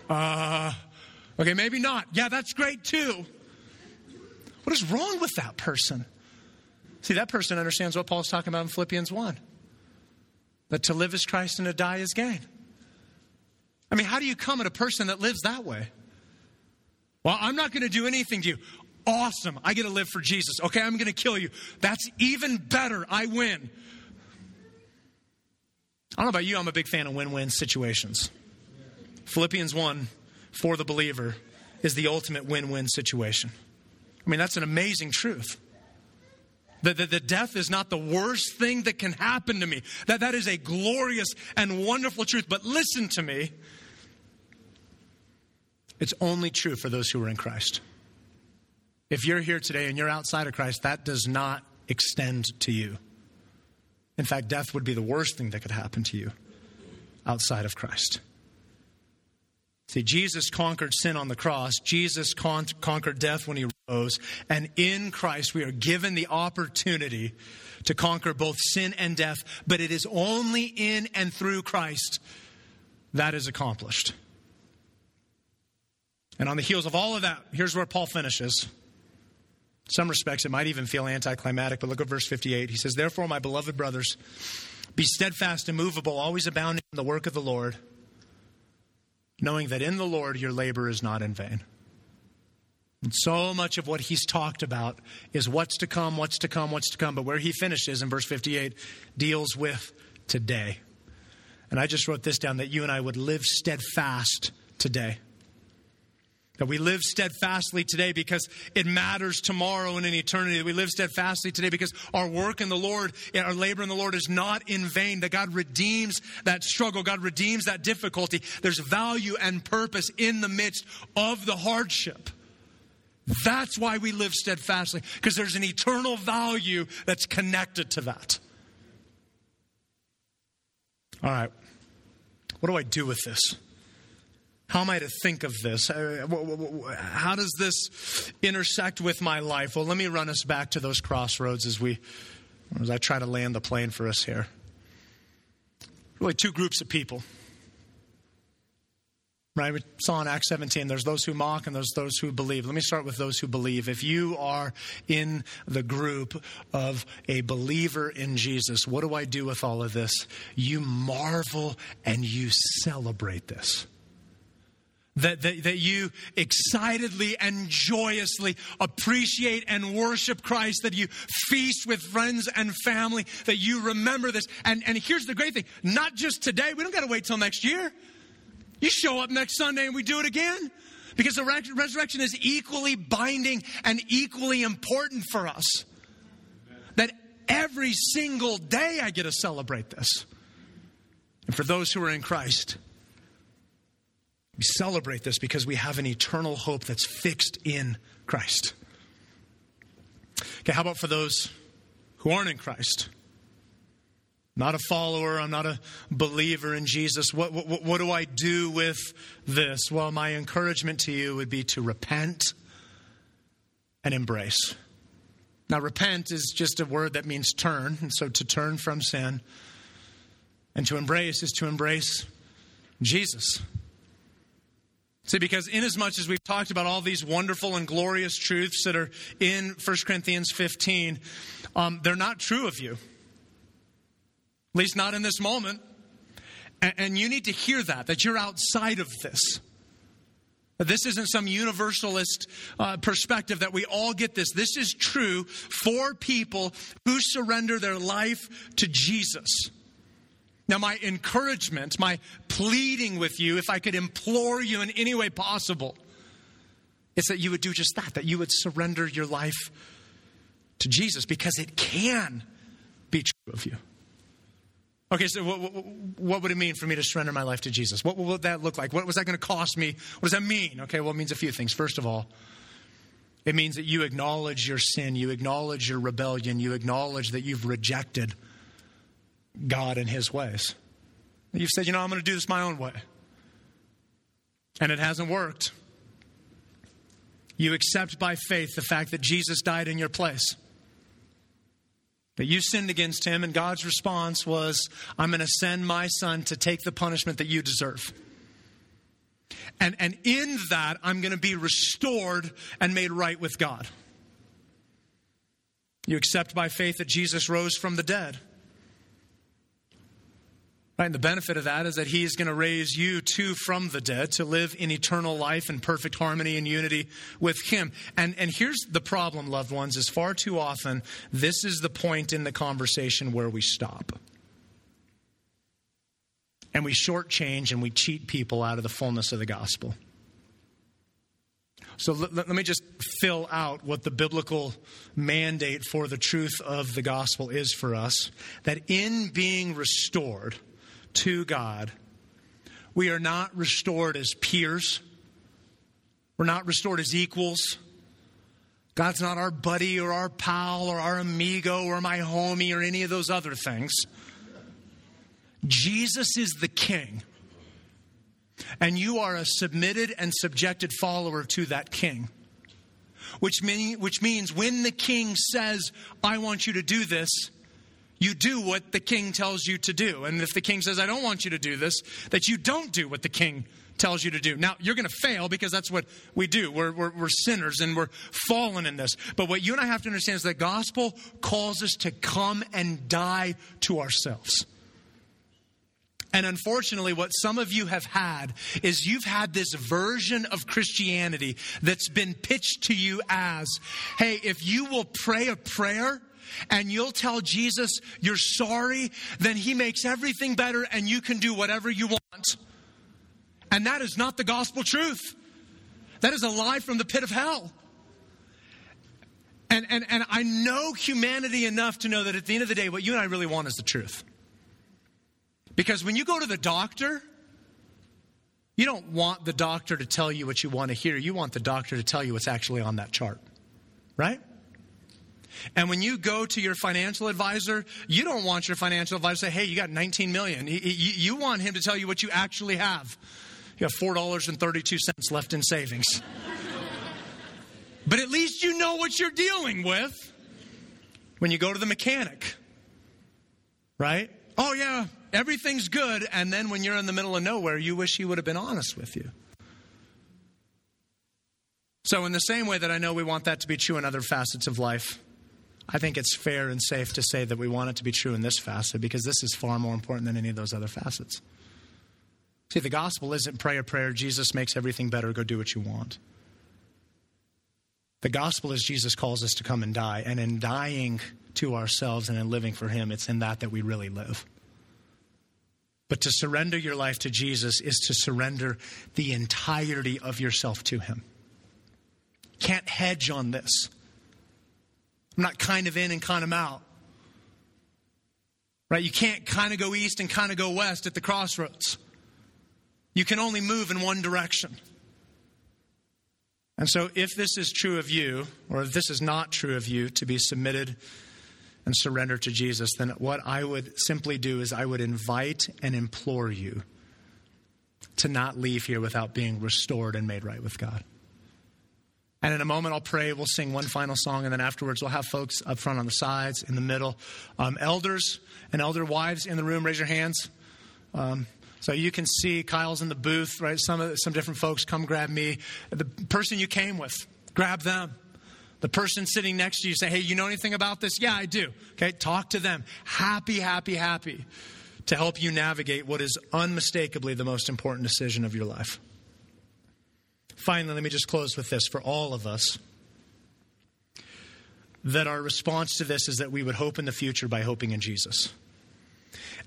Uh, okay, maybe not. Yeah, that's great too. What is wrong with that person? See, that person understands what Paul's talking about in Philippians 1 that to live is Christ and to die is gain. I mean, how do you come at a person that lives that way? Well, I'm not going to do anything to you. Awesome. I get to live for Jesus. Okay, I'm going to kill you. That's even better. I win. I don't know about you, I'm a big fan of win win situations. Philippians 1 for the believer is the ultimate win win situation. I mean, that's an amazing truth. That the, the, death is not the worst thing that can happen to me. That, that is a glorious and wonderful truth. But listen to me. It's only true for those who are in Christ. If you're here today and you're outside of Christ, that does not extend to you. In fact, death would be the worst thing that could happen to you outside of Christ. See, Jesus conquered sin on the cross. Jesus con- conquered death when he rose. And in Christ, we are given the opportunity to conquer both sin and death. But it is only in and through Christ that is accomplished. And on the heels of all of that, here's where Paul finishes. Some respects, it might even feel anticlimactic, but look at verse 58. He says, Therefore, my beloved brothers, be steadfast, and immovable, always abounding in the work of the Lord knowing that in the Lord your labor is not in vain. And so much of what he's talked about is what's to come, what's to come, what's to come. But where he finishes in verse 58 deals with today. And I just wrote this down that you and I would live steadfast today. That we live steadfastly today because it matters tomorrow and in eternity. That we live steadfastly today because our work in the Lord, our labor in the Lord is not in vain. That God redeems that struggle. God redeems that difficulty. There's value and purpose in the midst of the hardship. That's why we live steadfastly because there's an eternal value that's connected to that. All right. What do I do with this? How am I to think of this? Uh, how does this intersect with my life? Well, let me run us back to those crossroads as we as I try to land the plane for us here. Really two groups of people. Right? We saw in Acts 17, there's those who mock and there's those who believe. Let me start with those who believe. If you are in the group of a believer in Jesus, what do I do with all of this? You marvel and you celebrate this. That, that, that you excitedly and joyously appreciate and worship Christ, that you feast with friends and family, that you remember this. And, and here's the great thing not just today, we don't got to wait till next year. You show up next Sunday and we do it again. Because the resurrection is equally binding and equally important for us. That every single day I get to celebrate this. And for those who are in Christ, we celebrate this because we have an eternal hope that's fixed in Christ. Okay, how about for those who aren't in Christ? Not a follower, I'm not a believer in Jesus. What, what, what do I do with this? Well, my encouragement to you would be to repent and embrace. Now, repent is just a word that means turn, and so to turn from sin. And to embrace is to embrace Jesus. See, because inasmuch as much as we've talked about all these wonderful and glorious truths that are in 1 Corinthians 15, um, they're not true of you. At least not in this moment. And, and you need to hear that, that you're outside of this. This isn't some universalist uh, perspective that we all get this. This is true for people who surrender their life to Jesus. Now, my encouragement, my pleading with you, if I could implore you in any way possible, is that you would do just that, that you would surrender your life to Jesus because it can be true of you. Okay, so what, what, what, would it mean for me to surrender my life to Jesus? What, what would that look like? What was that going to cost me? What does that mean? Okay, well, it means a few things. First of all, it means that you acknowledge your sin, you acknowledge your rebellion, you acknowledge that you've rejected God and His ways. You've said, you know, I'm going to do this my own way. And it hasn't worked. You accept by faith the fact that Jesus died in your place. That you sinned against him, and God's response was, I'm going to send my son to take the punishment that you deserve. And, and in that, I'm going to be restored and made right with God. You accept by faith that Jesus rose from the dead. Right, and the benefit of that is that he is going to raise you too from the dead to live in eternal life and perfect harmony and unity with him. And, and here's the problem, loved ones, is far too often this is the point in the conversation where we stop. And we shortchange and we cheat people out of the fullness of the gospel. So let, let, me just fill out what the biblical mandate for the truth of the gospel is for us that in being restored, to God, we are not restored as peers. We're not restored as equals. God's not our buddy or our pal or our amigo or my homie or any of those other things. Jesus is the king. And you are a submitted and subjected follower to that king. Which, mean, which means when the king says, I want you to do this, you do what the king tells you to do. And if the king says, I don't want you to do this, that you don't do what the king tells you to do. Now, you're going to fail because that's what we do. We're, we're, we're, sinners and we're fallen in this. But what you and I have to understand is the gospel calls us to come and die to ourselves. And unfortunately, what some of you have had is you've had this version of Christianity that's been pitched to you as hey, if you will pray a prayer, and you'll tell Jesus you're sorry, then he makes everything better and you can do whatever you want. And that is not the gospel truth. That is a lie from the pit of hell. And, and, and I know humanity enough to know that at the end of the day, what you and I really want is the truth. Because when you go to the doctor, you don't want the doctor to tell you what you want to hear. You want the doctor to tell you what's actually on that chart. Right? And when you go to your financial advisor, you don't want your financial advisor to say, hey, you got 19 million. You want him to tell you what you actually have. You have $4.32 left in savings. but at least you know what you're dealing with when you go to the mechanic. Right? Oh, yeah, everything's good. And then when you're in the middle of nowhere, you wish he would have been honest with you. So, in the same way that I know we want that to be true in other facets of life, I think it's fair and safe to say that we want it to be true in this facet because this is far more important than any of those other facets. See, the gospel isn't prayer, prayer, Jesus makes everything better, go do what you want. The gospel is Jesus calls us to come and die, and in dying to ourselves and in living for Him, it's in that that we really live. But to surrender your life to Jesus is to surrender the entirety of yourself to Him. Can't hedge on this. I'm not kind of in and kind of out. Right? You can't kind of go east and kind of go west at the crossroads. You can only move in one direction. And so, if this is true of you, or if this is not true of you, to be submitted and surrender to Jesus, then what I would simply do is I would invite and implore you to not leave here without being restored and made right with God. And in a moment, I'll pray. We'll sing one final song, and then afterwards, we'll have folks up front on the sides, in the middle. Um, elders and elder wives in the room, raise your hands. Um, so you can see Kyle's in the booth, right? Some some different folks come grab me. The person you came with, grab them. The person sitting next to you say, "Hey, you know anything about this?" "Yeah, I do." Okay, talk to them. Happy, happy, happy to help you navigate what is unmistakably the most important decision of your life. Finally, let me just close with this for all of us that our response to this is that we would hope in the future by hoping in Jesus.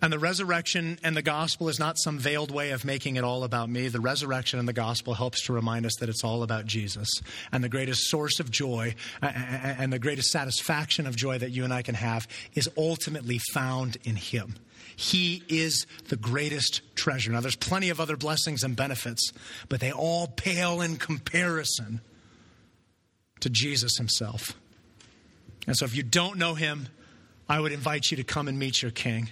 And the resurrection and the gospel is not some veiled way of making it all about me. The resurrection and the gospel helps to remind us that it's all about Jesus. And the greatest source of joy and the greatest satisfaction of joy that you and I can have is ultimately found in Him. He is the greatest treasure. Now, there's plenty of other blessings and benefits, but they all pale in comparison to Jesus Himself. And so, if you don't know Him, I would invite you to come and meet your King.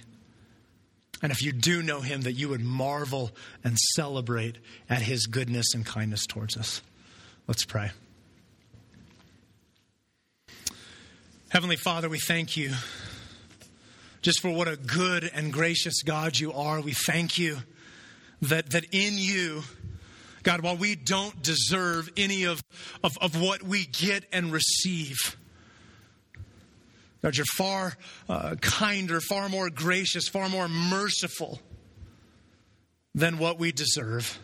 And if you do know him, that you would marvel and celebrate at his goodness and kindness towards us. Let's pray. Heavenly Father, we thank you just for what a good and gracious God you are. We thank you that, that in you, God, while we don't deserve any of, of, of what we get and receive, God, you're far uh, kinder, far more gracious, far more merciful than what we deserve.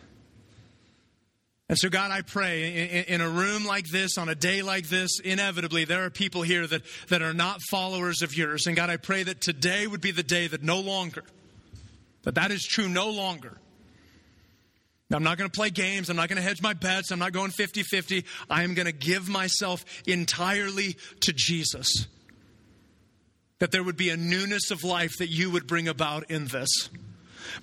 And so, God, I pray in, in, a room like this, on a day like this, inevitably, there are people here that, that are not followers of yours. And God, I pray that today would be the day that no longer, that that is true no longer. I'm not going to play games. I'm not going to hedge my bets. I'm not going 50 50. I am going to give myself entirely to Jesus that there would be a newness of life that you would bring about in this.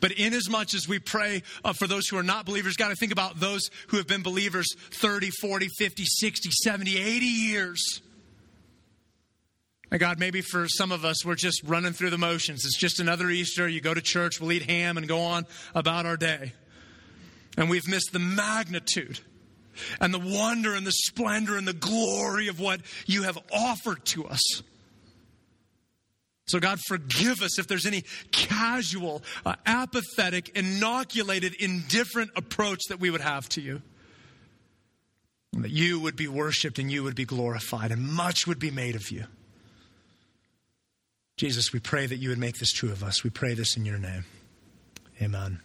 But inasmuch as much as we pray uh, for those who are not believers, God, I think about those who have been believers 30, 40, 50, 60, 70, 80 years. And God, maybe for some of us, we're just running through the motions. It's just another Easter. You go to church, we'll eat ham and go on about our day. And we've missed the magnitude and the wonder and the splendor and the glory of what you have offered to us. So, God, forgive us if there's any casual, uh, apathetic, inoculated, indifferent approach that we would have to you. And that you would be worshiped and you would be glorified, and much would be made of you. Jesus, we pray that you would make this true of us. We pray this in your name. Amen.